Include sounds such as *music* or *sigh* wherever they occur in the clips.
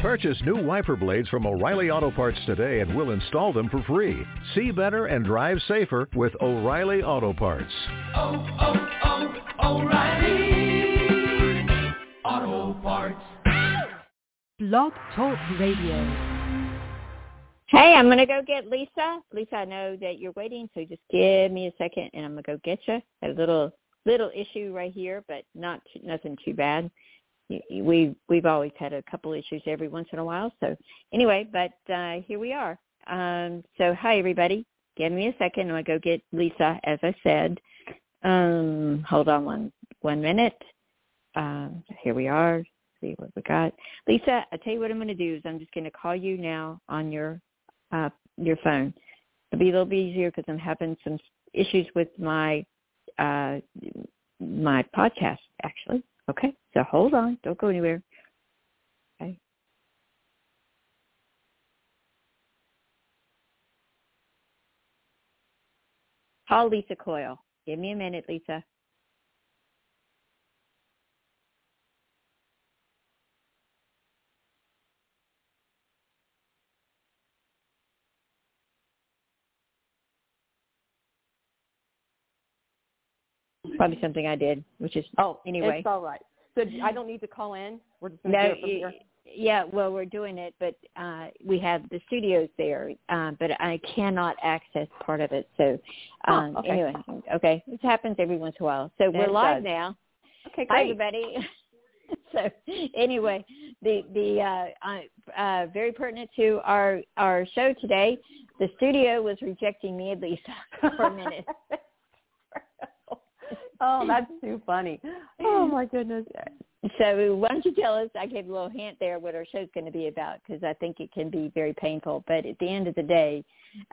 Purchase new wiper blades from O'Reilly Auto Parts today and we'll install them for free. See better and drive safer with O'Reilly Auto Parts. Oh, oh, oh, O'Reilly Auto Parts. Blog Talk Radio. Hey, I'm gonna go get Lisa. Lisa, I know that you're waiting, so just give me a second, and I'm gonna go get you. A little little issue right here, but not nothing too bad. We we've always had a couple issues every once in a while. So anyway, but uh, here we are. Um, so hi everybody. Give me a second. I'm gonna go get Lisa, as I said. Um, hold on one one minute. Um, here we are. See what we got. Lisa, I tell you what I'm going to do is I'm just going to call you now on your uh, your phone. It'll be a little bit easier because I'm having some issues with my uh, my podcast actually. Hold on, don't go anywhere. Okay. Call Lisa Coyle. Give me a minute, Lisa. Probably something I did, which is Oh, anyway. it's all right. So I don't need to call in. We're just going to No, do it from here. yeah, well, we're doing it, but uh, we have the studios there, uh, but I cannot access part of it. So Oh, um, okay. anyway, okay, this happens every once in a while. So we're live does. now. Okay, Hi, great. everybody. *laughs* so anyway, the the uh, uh, uh, very pertinent to our our show today. The studio was rejecting me at least for a minute. *laughs* oh, that's too funny. *laughs* Oh my goodness. So why don't you tell us? I gave a little hint there what our show's going to be about because I think it can be very painful. But at the end of the day,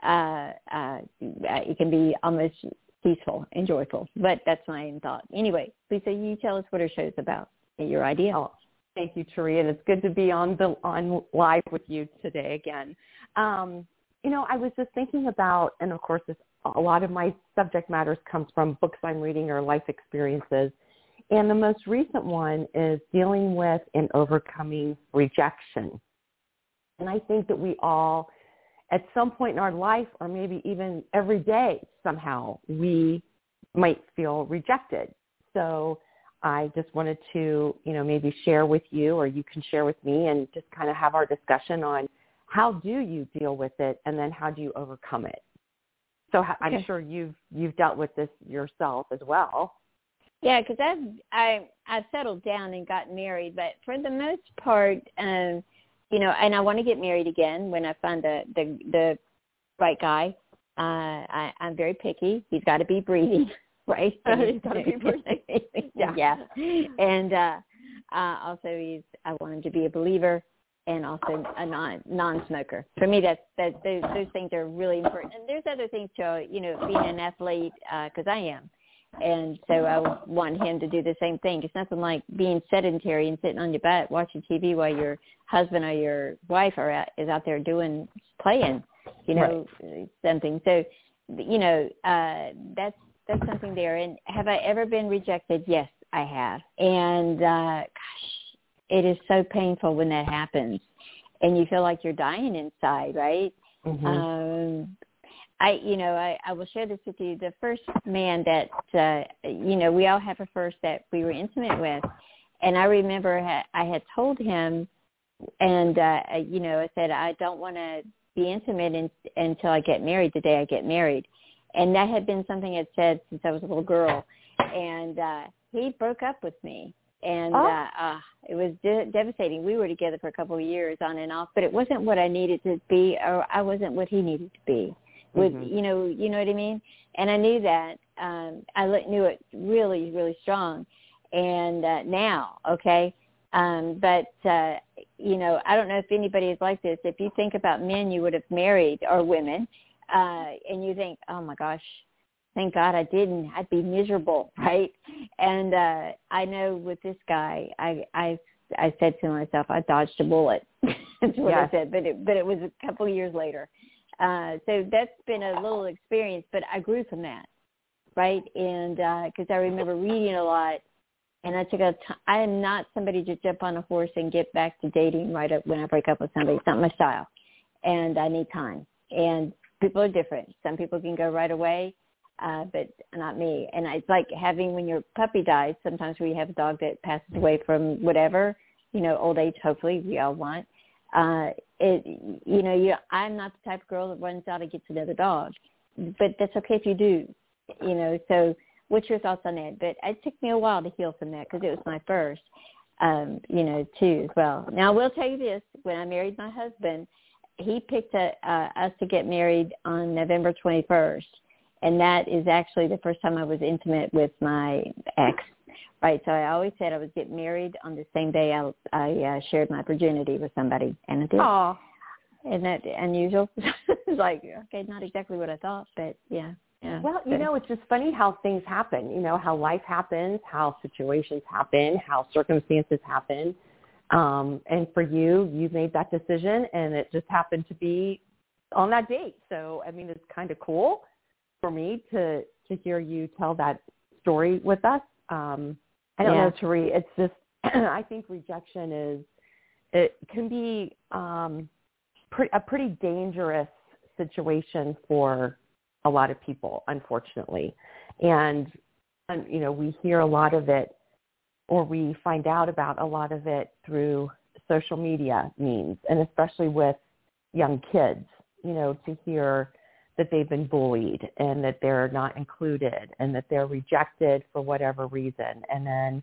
uh, uh, it can be almost peaceful and joyful. But that's my own thought. Anyway, Lisa, you tell us what our show's about. Your idea. Oh, thank you, Taria. And it's good to be on the on live with you today again. Um, you know, I was just thinking about, and of course, this, a lot of my subject matters comes from books I'm reading or life experiences. And the most recent one is dealing with and overcoming rejection. And I think that we all, at some point in our life, or maybe even every day, somehow, we might feel rejected. So I just wanted to, you know, maybe share with you or you can share with me and just kind of have our discussion on how do you deal with it and then how do you overcome it. So I'm sure you've you've dealt with this yourself as well. Yeah, because I've I I've settled down and gotten married, but for the most part, um, you know, and I want to get married again when I find the the the right guy. Uh, I, I'm very picky. He's got to be breathing, *laughs* right? *laughs* He's gotta be breathing. *laughs* Yeah. yeah. And uh, uh, also, he's I want him to be a believer and also a non non-smoker. For me, that's that those, those things are really important. And there's other things too. You know, being an athlete because I am and so I want him to do the same thing. It's nothing like being sedentary and sitting on your butt watching TV while your husband or your wife are out, is out there doing playing, you know, something. So, you know, uh, that's that's something there. And have I ever been rejected? Yes, I have. And uh, gosh, it is so painful when that happens, and you feel like you're dying inside, right? Mhm. Um, I, you know, I, I will share this with you. The first man that, uh, you know, we all have a first that we were intimate with, and I remember ha- I had told him, and uh, you know, I said I don't want to be intimate in, until I get married. The day I get married, and that had been something I'd said since I was a little girl, and uh, he broke up with me. And Oh. uh, uh, it was de- devastating. We were together for a couple of years on and off, but it wasn't what I needed to be, or I wasn't what he needed to be with Mhm. you know you know what I mean. And I knew that um, I knew it really really strong. And uh, now, okay, um, but uh, you know I don't know if anybody is like this. If you think about men you would have married or women, uh, and you think, oh my gosh, thank God I didn't. I'd be miserable, *laughs* right? And uh, I know with this guy, I I I said to myself, I dodged a bullet. *laughs* That's what Yes. I said, but it but it was a couple of years later. Uh, so that's been a little experience, but I grew from that, right? And because I remember reading a lot And I took a t- I am not somebody to jump on a horse and get back to dating right up when I break up with somebody. It's not my style. And I need time. And people are different. Some people can go right away, uh, but not me. And it's like having when your puppy dies, sometimes we have a dog that passes away from whatever, you know, old age hopefully we all want. Uh it you know, you I'm not the type of girl that runs out and gets another dog. But that's okay if you do. You know, so what's your thoughts on that? But it took me a while to heal from that because it was my first, um, you know, too as well. Now I will tell you this: when I married my husband, he picked a, uh, us to get married on November 21st, and that is actually the first time I was intimate with my ex. Right, so I always said I would get married on the same day I, I uh, shared my virginity with somebody, and I did. Aw. Isn't that unusual? *laughs* it's like okay, not exactly what I thought, but yeah. Yeah. Well, you know, it's just funny how things happen. You know, how life happens, how situations happen, how circumstances happen. Um, and for you, you made that decision, and it just happened to be on that date. So, I mean, it's kind of cool for me to to hear you tell that story with us. Um, I don't Yeah. know, Tari. It's just *clears throat* I think rejection is it can be um, pre- a pretty dangerous situation for a lot of people, unfortunately. And, and you know, we hear a lot of it or we find out about a lot of it through social media means and especially with young kids, you know, to hear that they've been bullied and that they're not included and that they're rejected for whatever reason. And then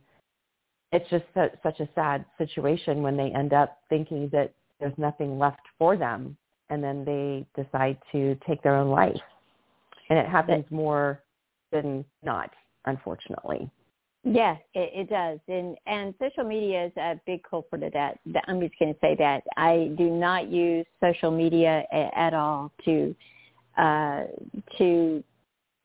it's just su- such a sad situation when they end up thinking that there's nothing left for them and then they decide to take their own life. And it happens more than not, unfortunately. Yeah, it, it does, and and social media is a big culprit of that. I'm just going to say that I do not use social media a, at all to uh, to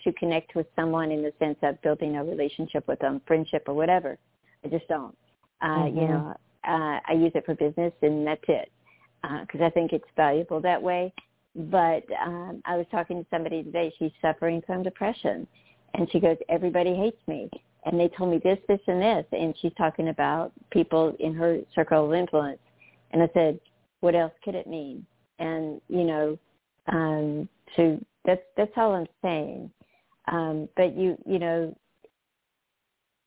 to connect with someone in the sense of building a relationship with them, friendship or whatever. I just don't. Uh, You Mhm. know, uh, I use it for business, and that's it because I think it's valuable that way. But um, I was talking to somebody today. She's suffering from depression, and she goes, "Everybody hates me." and they told me this, this, and this, and she's talking about people in her circle of influence. And I said, what else could it mean? And you know, um, so that's that's all I'm saying. Um, but you you know,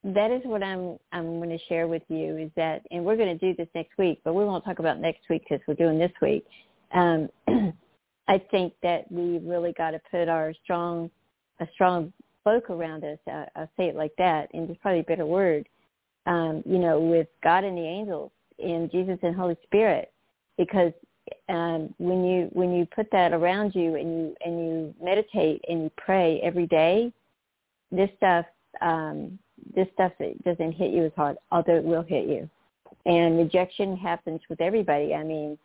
that is what I'm I'm going to share with you is that, and we're going to do this next week, but we won't talk about next week because we're doing this week. Um, *clears throat* I think that we really got to put our strong a strong cloak around us. I, I'll say it like that, and there's probably a better word. Um, you know, with God and the angels, and Jesus and Holy Spirit, because um, when you when you put that around you and you and you meditate and you pray every day, this stuff um, this stuff doesn't hit you as hard, although it will hit you. And rejection happens with everybody. I mean,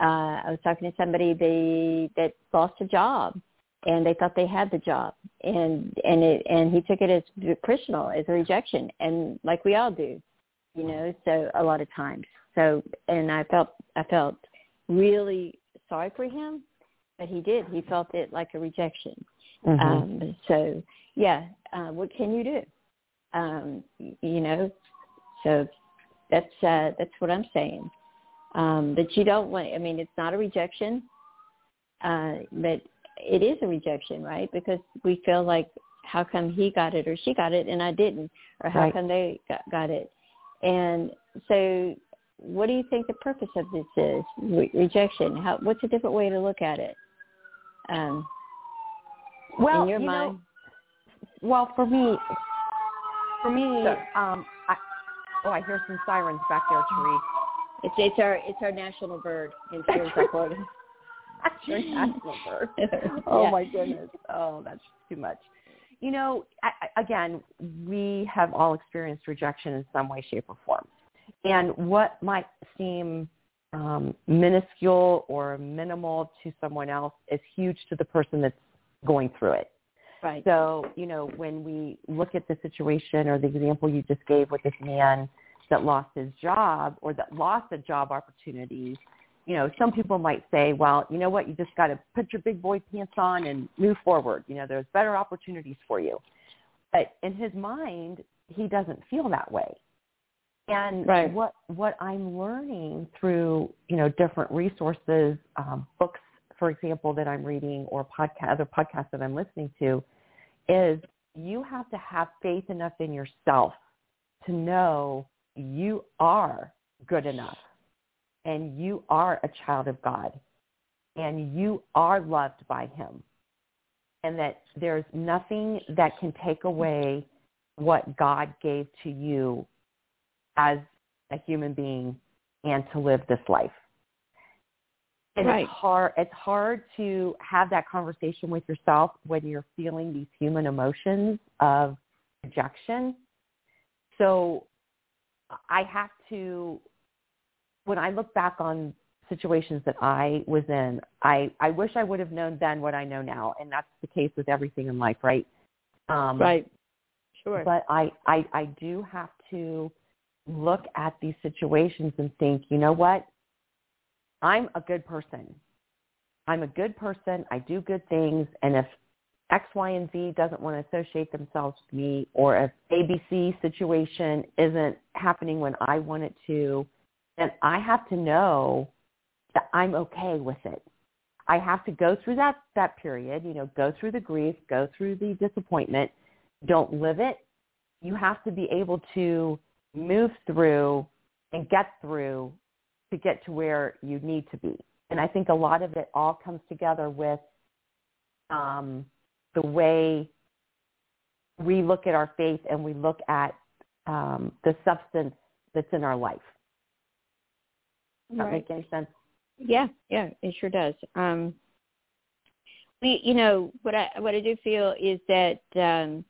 uh, I was talking to somebody they that lost a job and they thought they had the job and and it and he took it as personal as a rejection and like we all do you know so a lot of times so and i felt i felt really sorry for him but he did he felt it like a rejection Mhm. um so yeah uh what can you do um you know so that's uh that's what i'm saying um but you don't want i mean it's not a rejection uh but it is a rejection, right? Because we feel like, how come he got it or she got it and I didn't, or how Right. come they got, got it? And so, what do you think the purpose of this is? Re- rejection. How? What's a different way to look at it? Um, well, in your you mind, know, well, for me, for me, um, I, oh, I hear some sirens back there, Therese. it's it's our it's our national bird in Florida. *laughs* Your national bird. *laughs* Oh Yeah. my goodness. Oh, that's too much. You know, I- again, we have all experienced rejection in some way, shape, or form. And what might seem um, minuscule or minimal to someone else is huge to the person that's going through it. Right. So, you know, when we look at the situation or the example you just gave with this man that lost his job or that lost a job opportunity, you know, some people might say, well, you know what, you just got to put your big boy pants on and move forward. You know, there's better opportunities for you. But in his mind, he doesn't feel that way. And Right. what what I'm learning through you know different resources, um, books, for example, that I'm reading, or podcast other podcasts that I'm listening to, is you have to have faith enough in yourself to know you are good enough, and you are a child of God, and you are loved by Him, and that there's nothing that can take away what God gave to you as a human being and to live this life. And Right. it's hard it's hard to have that conversation with yourself when you're feeling these human emotions of rejection. So I have to when I look back on situations that I was in, I, I wish I would have known then what I know now. And that's the case with everything in life, right? Um, Right. Sure. but I, I, I do have to look at these situations and think, you know what? I'm a good person. I'm a good person. I do good things. And if X, Y, and Z doesn't want to associate themselves with me, or if ABC situation isn't happening when I want it to, then I have to know that I'm okay with it. I have to go through that, that period, you know, go through the grief, go through the disappointment, don't live it. You have to be able to move through and get through to get to where you need to be. And I think a lot of it all comes together with um, the way we look at our faith and we look at um, the substance that's in our life. Does that Right. make any sense? Yeah, yeah, it sure does. Um, we, you know, what I what I do feel is that um,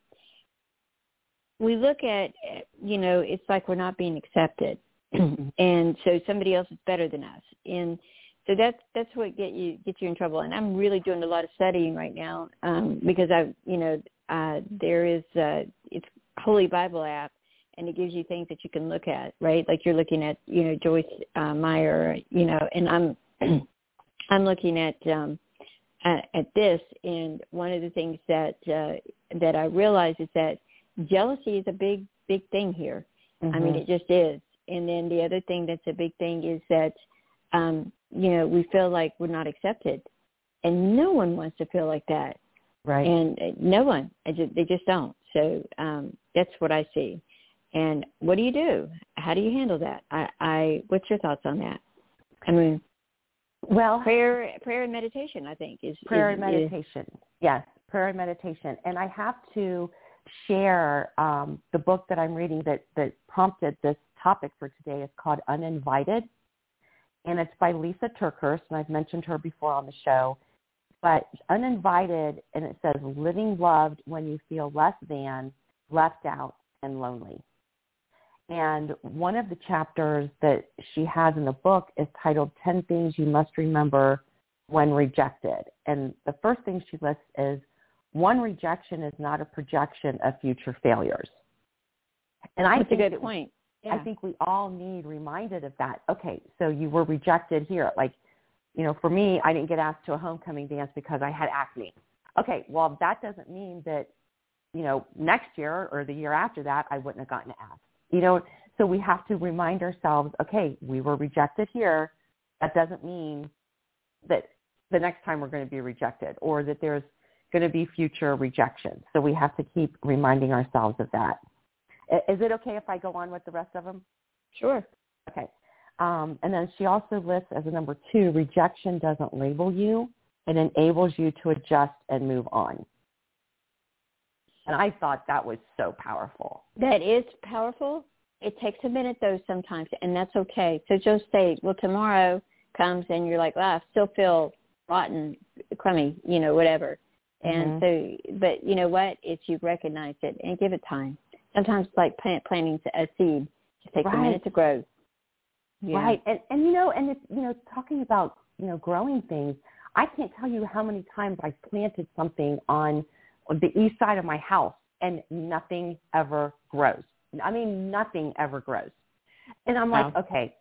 we look at, you know, it's like we're not being accepted, *clears throat* and so somebody else is better than us, and so that's that's what get you gets you in trouble. And I'm really doing a lot of studying right now um, because I, you know, uh, there is uh, it's Holy Bible app, and it gives you things that you can look at, right? Like you're looking at, you know, Joyce uh, Meyer, you know, and I'm *clears throat* I'm looking at um, at, at this, and one of the things that uh, that I realize is that jealousy is a big big thing here. I mean, Mhm. it just is. And then the other thing that's a big thing is that, um, you know, we feel like we're not accepted, and no one wants to feel like that, right. and uh, no one, I just, they just don't. So um, that's what I see. And what do you do? How do you handle that? I, I what's your thoughts on that? I mean, well, prayer, prayer and meditation. I think is prayer is, and meditation. Yes, prayer and meditation. And I have to share um, the book that I'm reading that, that prompted this topic for today. is called Uninvited. And it's by Lysa TerKeurst, and I've mentioned her before on the show. But Uninvited, and it says, living loved when you feel less than, left out, and lonely. And one of the chapters that she has in the book is titled 10 Things You Must Remember When Rejected. And the first thing she lists is one rejection is not a projection of future failures. And I that's a think good point. I think we all need reminded of that. Okay, so you were rejected here. Like, you know, for me, I didn't get asked to a homecoming dance because I had acne. Okay, well, that doesn't mean that, you know, next year or the year after that, I wouldn't have gotten asked. You know, so we have to remind ourselves, okay, we were rejected here. That doesn't mean that the next time we're going to be rejected or that there's going to be future rejections. So we have to keep reminding ourselves of that. Is it okay if I go on with the rest of them? Sure. Okay. Um, and then she also lists as a number two, rejection doesn't label you. It enables you to adjust and move on. And I thought that was so powerful. That is powerful. It takes a minute though sometimes, and that's okay. So just say, well, tomorrow comes and you're like, well, I still feel rotten, crummy, you know, whatever. And mm-hmm. so, but you know what? If you recognize it and give it time. Sometimes it's like plant, planting a seed. Just takes a minute to grow. Yeah. Right. And and you know, and it's you know, talking about, you know, growing things, I can't tell you how many times I planted something on the east side of my house and nothing ever grows. I mean nothing ever grows. And I'm like, Wow. okay,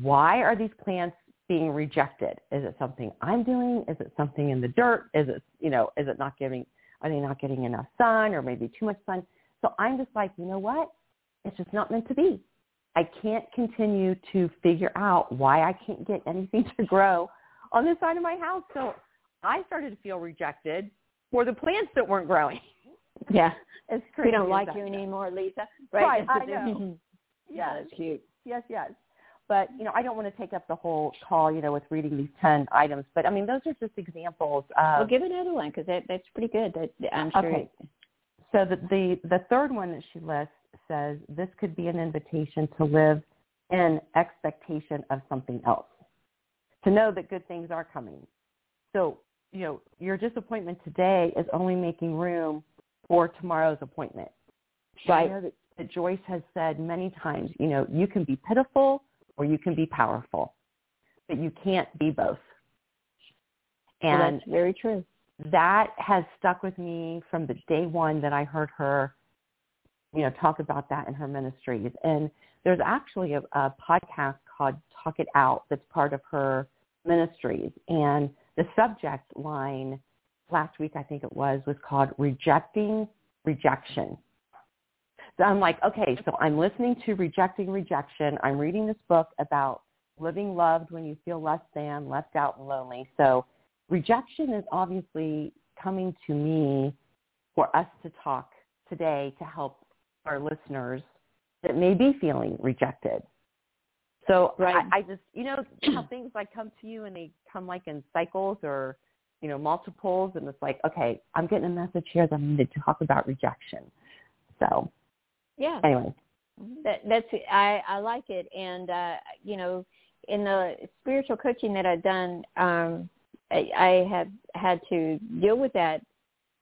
why are these plants being rejected? Is it something I'm doing? Is it something in the dirt? Is it you know, is it not giving are they not getting enough sun or maybe too much sun? So I'm just like, you know what? It's just not meant to be I can't continue to figure out why I can't get anything *laughs* to grow on this side of my house. So I started to feel rejected for the plants that weren't growing. *laughs* Yeah. *laughs* It's crazy. We don't like you anymore, Lisa. Right, Right. I know. yeah, that's cute. yes, yes. But you know, I don't want to take up the whole call, you know, with reading these ten items. But I mean, those are just examples of. Well, give another one because that, that's pretty good. That, I'm sure. Okay. so the, the the third one that she lists says this could be an invitation to live in expectation of something else, to know that good things are coming. So you know, your disappointment today is only making room for tomorrow's appointment. I Right. know that, that Joyce has said many times, you know, you can be pitiful or you can be powerful, but you can't be both. Well, And that's very true. that has stuck with me from the day one that I heard her, you know, talk about that in her ministries. And there's actually a, a podcast called Talk It Out that's part of her ministries. And the subject line last week, I think it was, was called Rejecting Rejection. So I'm like, okay, so I'm listening to Rejecting Rejection. I'm reading this book about living loved when you feel less than, left out, and lonely. So rejection is obviously coming to me for us to talk today to help our listeners that may be feeling rejected. So Right. I, I just, you know, *clears throat* how things like come to you and they come like in cycles or, you know, multiples, and it's like, okay, I'm getting a message here that I'm going to talk about rejection. So Yeah. anyway, That, that's I I like it, and uh, you know, in the spiritual coaching that I've done, um, I, I have had to deal with that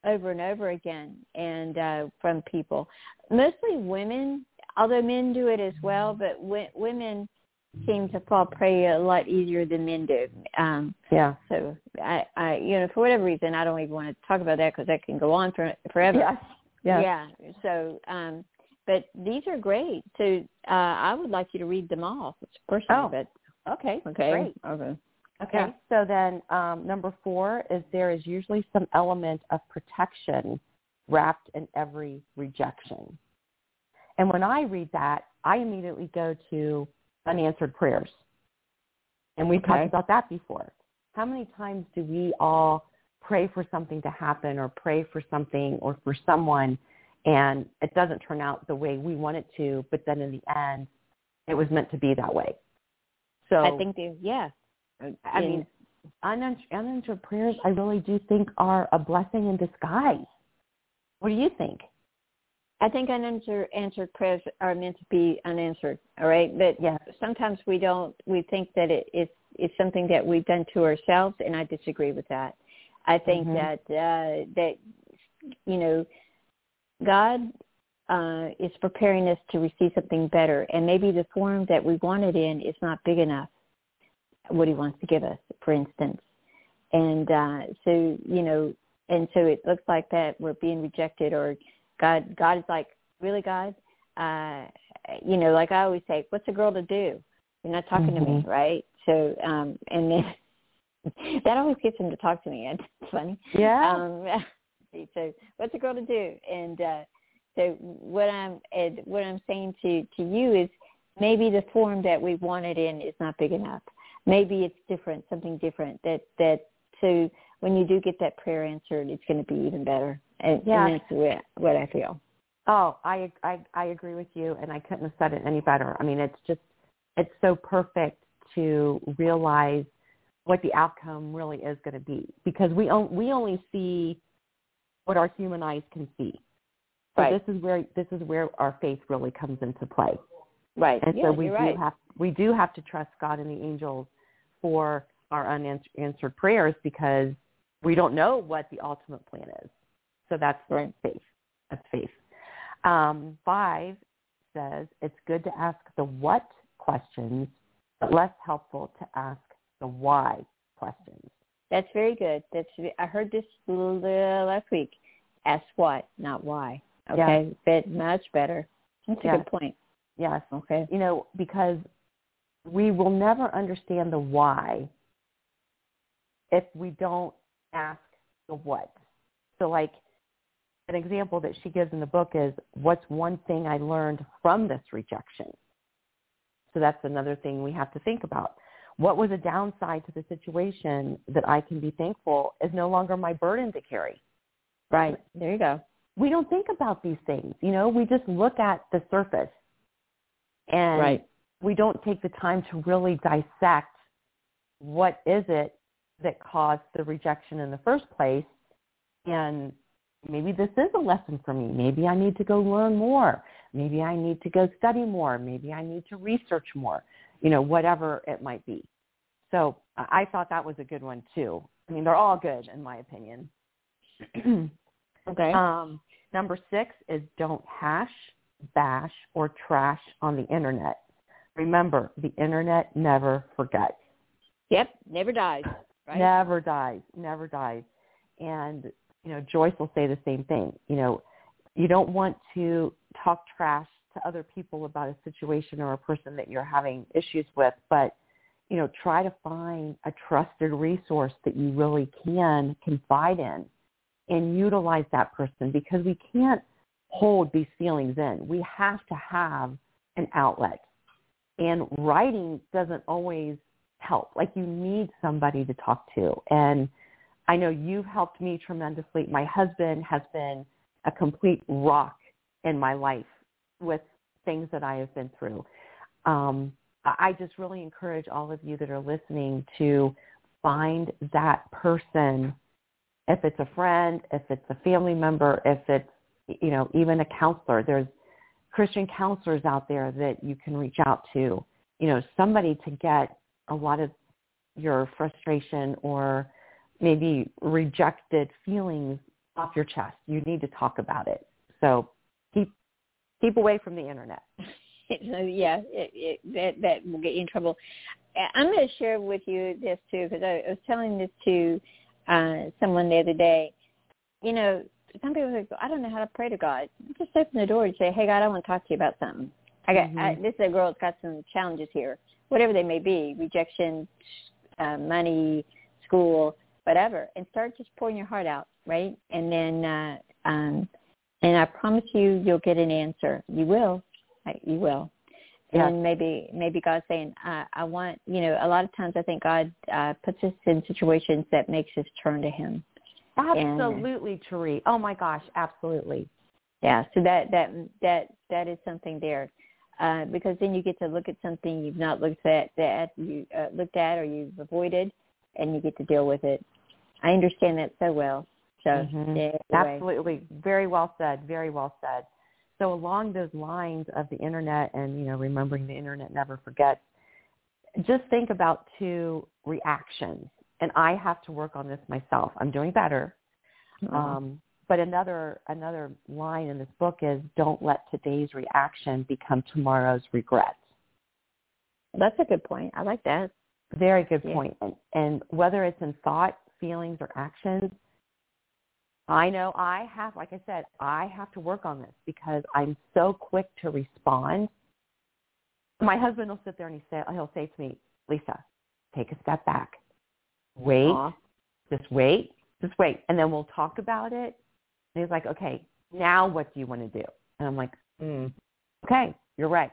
over and over again, and uh, from people, mostly women. Although men do it as well, but w- women seem to fall prey a lot easier than men do. Um, yeah. so I, I, you know, for whatever reason, I don't even want to talk about that because that can go on for forever. Yes. Yes. Yeah. So, um, but these are great. So uh, I would like you to read them all personally. Oh, but Okay. okay. Great. Okay. Okay. Yeah. So then um, number four is there is usually some element of protection wrapped in every rejection. And when I read that, I immediately go to unanswered prayers. And we've Okay. talked about that before. How many times do we all pray for something to happen or pray for something or for someone and it doesn't turn out the way we want it to, but then in the end, it was meant to be that way. So I think they, yeah. I mean, unan- unanswered prayers, I really do think are a blessing in disguise. What do you think? I think unanswered answered prayers are meant to be unanswered. All right, but yeah. sometimes we don't. We think that it, it's it's something that we've done to ourselves, and I disagree with that. I think Mhm. that uh, that you know, God uh, is preparing us to receive something better, and maybe the form that we want it in is not big enough. What He wants to give us, for instance, and uh, so you know, and so it looks like that we're being rejected, or God, God is like, really, God, uh, you know, like I always say, what's a girl to do? You're not talking to me, Mhm. right? So, um, and then *laughs* that always gets him to talk to me. It's funny. Yeah. Um, *laughs* so what's a girl to do? And uh, so what I'm and what I'm saying to to you is maybe the form that we want it in is not big enough. Maybe it's different, something different. That that so when you do get that prayer answered, it's going to be even better. And, Yeah. and that's what what I feel. oh, I, I I agree with you, and I couldn't have said it any better. I mean, it's just it's so perfect to realize what the outcome really is going to be because we on, we only see what our human eyes can see. So Right. this is where this is where our faith really comes into play. Right. And yeah, so we do right. have we do have to trust God and the angels for our unanswered prayers because we don't know what the ultimate plan is. So that's Right. faith. That's faith. Um, five says it's good to ask the what questions, but less helpful to ask the why questions. That's very good. That's I heard this uh, last week. Ask what, not why. Okay, but much better. That's a good point. Yes. Okay. You know, because we will never understand the why if we don't ask the what. So like an example that she gives in the book is what's one thing I learned from this rejection? So that's another thing we have to think about. What was a downside to the situation that I can be thankful is no longer my burden to carry. Right. There you go. We don't think about these things. You know, we just look at the surface and Right. we don't take the time to really dissect what is it that caused the rejection in the first place and maybe this is a lesson for me maybe i need to go learn more maybe i need to go study more maybe i need to research more you know whatever it might be so i thought that was a good one too i mean they're all good in my opinion *clears throat* Okay. um, number six is don't hash, bash, or trash on the internet. Remember, the internet never forgets. yep. Never dies. Right. Never dies. Never dies. And, you know, Joyce will say the same thing. You know, you don't want to talk trash to other people about a situation or a person that you're having issues with, but, you know, try to find a trusted resource that you really can confide in and utilize that person because we can't hold these feelings in. We have to have an outlet. And writing doesn't always help. Like you need somebody to talk to. And I know you've helped me tremendously. My husband has been a complete rock in my life with things that I have been through. Um, I just really encourage all of you that are listening to find that person if it's a friend, if it's a family member, if it's, you know, even a counselor. There's Christian counselors out there that you can reach out to, you know, somebody to get a lot of your frustration or maybe rejected feelings off your chest. You need to talk about it. So keep away from the internet. *laughs* yeah, it, it, that that will get you in trouble. I- I'm going to share with you this too because I, I was telling this to uh, someone the other day. You know, some people say, "I don't know how to pray to God." Just open the door and say, "Hey, God, I want to talk to you about something." I got I, Mhm. this is a girl that's got some challenges here, whatever they may be, rejection, uh, money, school, whatever, and start just pouring your heart out, right? And then, uh, um, and I promise you, you'll get an answer. You will, I- you will. Yes. And maybe maybe God's saying, uh, I want you know. A lot of times, I think God uh, puts us in situations that makes us turn to Him. And- Absolutely, Cherie. Oh my gosh, absolutely. Yeah, so that that that that is something there, uh, because then you get to look at something you've not looked at that you uh, looked at or you've avoided, and you get to deal with it. I understand that so well. So Mhm. Absolutely. Very well said. Very well said. So along those lines of the internet and, you know, remembering the internet never forgets, just think about two reactions. And I have to work on this myself. I'm doing better. Uh-huh. Um, but another another line in this book is don't let today's reaction become tomorrow's regret. That's a good point. I like that. Very good Yeah. point. And, and whether it's in thought, feelings, or actions, I know I have, like I said, I have to work on this because I'm so quick to respond. My husband will sit there and he say, he'll say to me, Lisa, take a step back. Wait, Aw. just wait, just wait. And then we'll talk about it. And he's like, okay, now what do you want to do? And I'm like, mm, okay, you're right.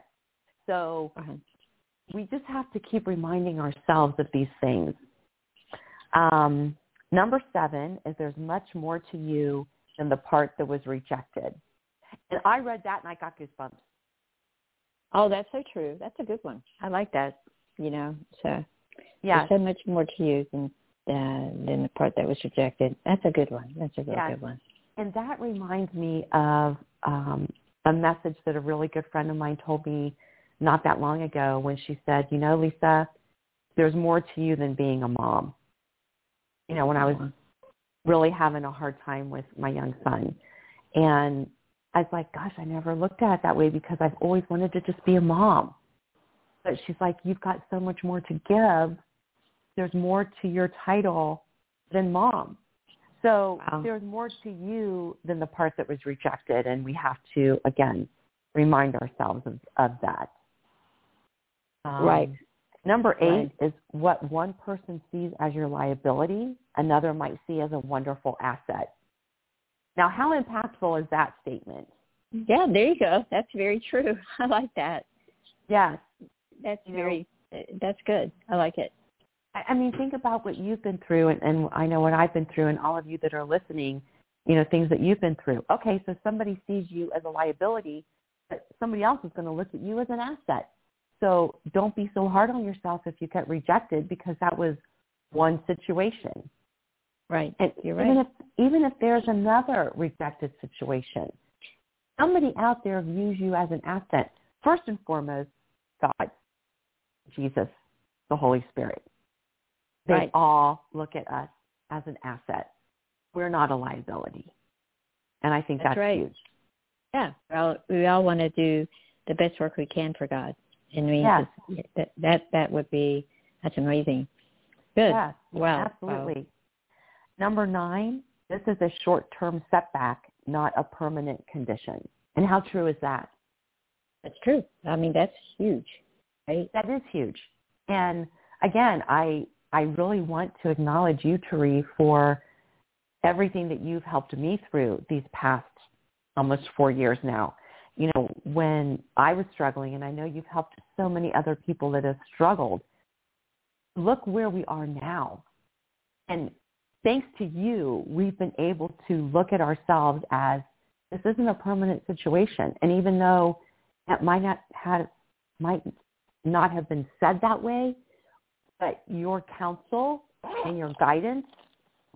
So Uh-huh. we just have to keep reminding ourselves of these things. Um, number seven is there's much more to you than the part that was rejected. And I read that and I got goosebumps. Oh, that's so true. That's a good one. I like that. You know, so Yeah, there's so much more to you than uh, than the part that was rejected. That's a good one. That's a real Yes. good one. and that reminds me of um, a message that a really good friend of mine told me not that long ago when she said, you know, Lisa, there's more to you than being a mom. You know, when I was really having a hard time with my young son. And I was like, gosh, I never looked at it that way because I've always wanted to just be a mom. But she's like, you've got so much more to give. There's more to your title than mom. So Wow. there's more to you than the part that was rejected. And we have to, again, remind ourselves of, of that. Um, Right. Number eight Right. is what one person sees as your liability, another might see as a wonderful asset. Now, how impactful is that statement? Yeah, there you go. That's very true. *laughs* I like that. Yes. that's You know? very that's good. I like it. I I mean, think about what you've been through, and, and I know what I've been through, and all of you that are listening, you know, things that you've been through. Okay, so somebody sees you as a liability, but somebody else is going to look at you as an asset. So don't be so hard on yourself if you get rejected because that was one situation. Right. And You're even right. if even if there's another rejected situation, somebody out there views you as an asset. First and foremost, God, Jesus, the Holy Spirit. They Right. all look at us as an asset. We're not a liability. And I think That's that's, right. huge. Yeah. Well, we all want to do the best work we can for God, and Yes. just, that that that would be that's amazing. Good. Yes, Wow. Wow. absolutely. Number nine, this is a short-term setback, not a permanent condition. And how true is that? That's true. I mean, that's huge, right? That is huge. And again, I I really want to acknowledge you, Therese, for everything that you've helped me through these past almost four years now. You know, when I was struggling, and I know you've helped so many other people that have struggled, look where we are now. And thanks to you, we've been able to look at ourselves as this isn't a permanent situation. And even though that might not have might not have been said that way, but your counsel and your guidance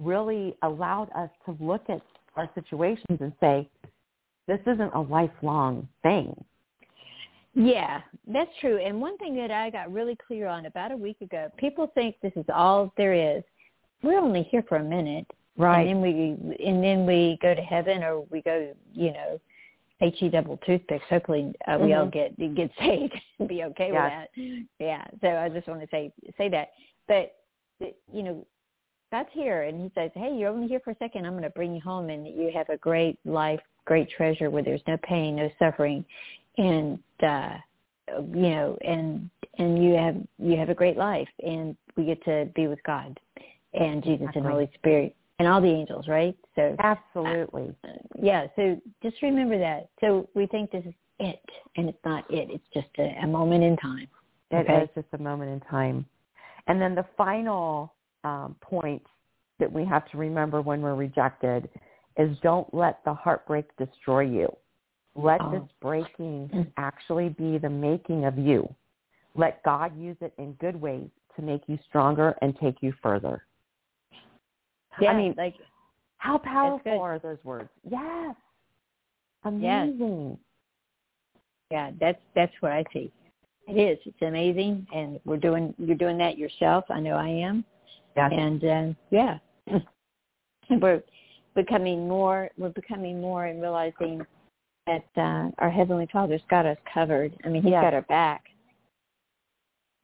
really allowed us to look at our situations and say, this isn't a lifelong thing. Yeah, that's true. And one thing that I got really clear on about a week ago, people think this is all there is. We're only here for a minute, Right. and then we and then we go to heaven, or we go, you know, he double toothpicks. Hopefully, uh, we all Mhm. get get *laughs* saved and be okay with that. Yeah. So I just want to say say that. But you know, God's here, and He says, "Hey, you're only here for a second. I'm going to bring you home, and you have a great life, great treasure where there's no pain, no suffering, and uh, you know, and and you have you have a great life, and we get to be with God, and Jesus Exactly. and Holy Spirit, and all the angels, right? So Absolutely. yeah, so just remember that. So we think this is it, and it's not it. It's just a, a moment in time. It is Okay. just a moment in time. And then the final um, point that we have to remember when we're rejected is don't let the heartbreak destroy you. Let Oh. this breaking actually be the making of you. Let God use it in good ways to make you stronger and take you further. Yeah, I mean, like how powerful are those words? Yes. Amazing. yeah, that's that's what I see. It is. It's amazing, and we're doing you're doing that yourself. I know I am, Yes. and um, yeah, *laughs* we're becoming more. We're becoming more and realizing that uh, our heavenly Father's got us covered. I mean, He's Yes. got our back.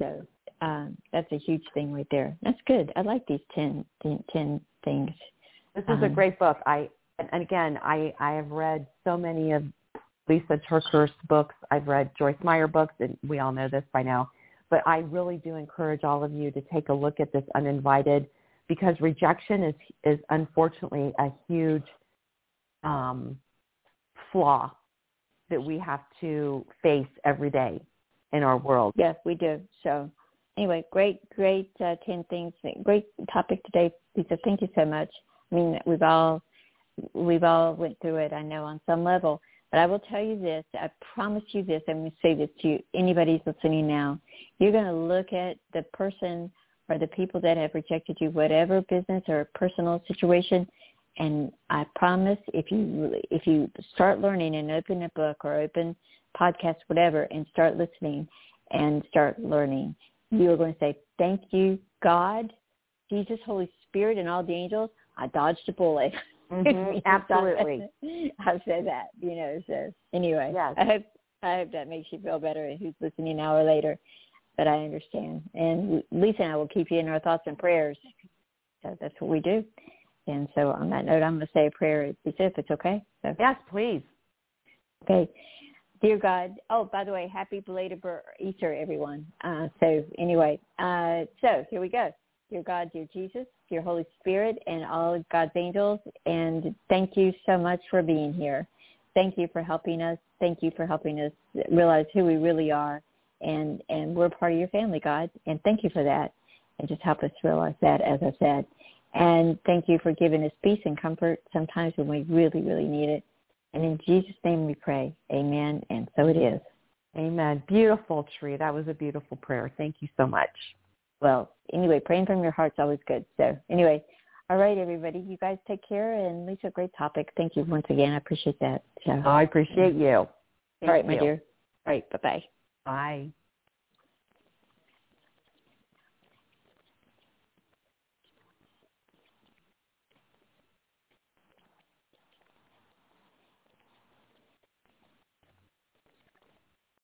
So um, that's a huge thing right there. That's good. I like these ten, ten, ten things. This is a Um, great book. I and again, I I have read so many of Lysa TerKeurst's books. I've read Joyce Meyer books, and we all know this by now. But I really do encourage all of you to take a look at this uninvited, because rejection is is unfortunately a huge um, flaw that we have to face every day in our world. Yes, we do. So anyway, great, great uh, 10 things. Great topic today, Lisa. Thank you so much. I mean, we've all, we've all went through it, I know, on some level. But I will tell you this. I promise you this. I'm going to say this to you. Anybody listening now, you're going to look at the person or the people that have rejected you, whatever business or personal situation, and I promise if you if you start learning and open a book or open podcast, whatever, and start listening and start learning, you are going to say, thank you, God, Jesus, Holy Spirit, and all the angels. I dodged a bullet. *laughs* Mhm, absolutely. *laughs* I've said that, you know. So anyway, Yes. I hope I hope that makes you feel better. And who's listening now or later, but I understand. And Lisa and I will keep you in our thoughts and prayers. So that's what we do. And so on that note, I'm going to say a prayer, Lisa, if it's okay. So Yes, please. Okay. Dear God, oh, by the way, happy belated Easter, everyone. Uh, so anyway, uh, so here we go. Dear God, dear Jesus, dear Holy Spirit, and all God's angels, and thank you so much for being here. Thank you for helping us. Thank you for helping us realize who we really are and and we're part of your family, God, and thank you for that, and just help us realize that, as I said, and thank you for giving us peace and comfort sometimes when we really, really need it. And in Jesus' name we pray, Amen, and so it is. Amen. Beautiful, Tree. That was a beautiful prayer. Thank you so much. Well, anyway, praying from your heart's always good. So anyway, all right, everybody, you guys take care. And Lisa, great topic. Thank you once again. I appreciate that. So, I appreciate you. all right, my dear. All right, bye-bye. Bye.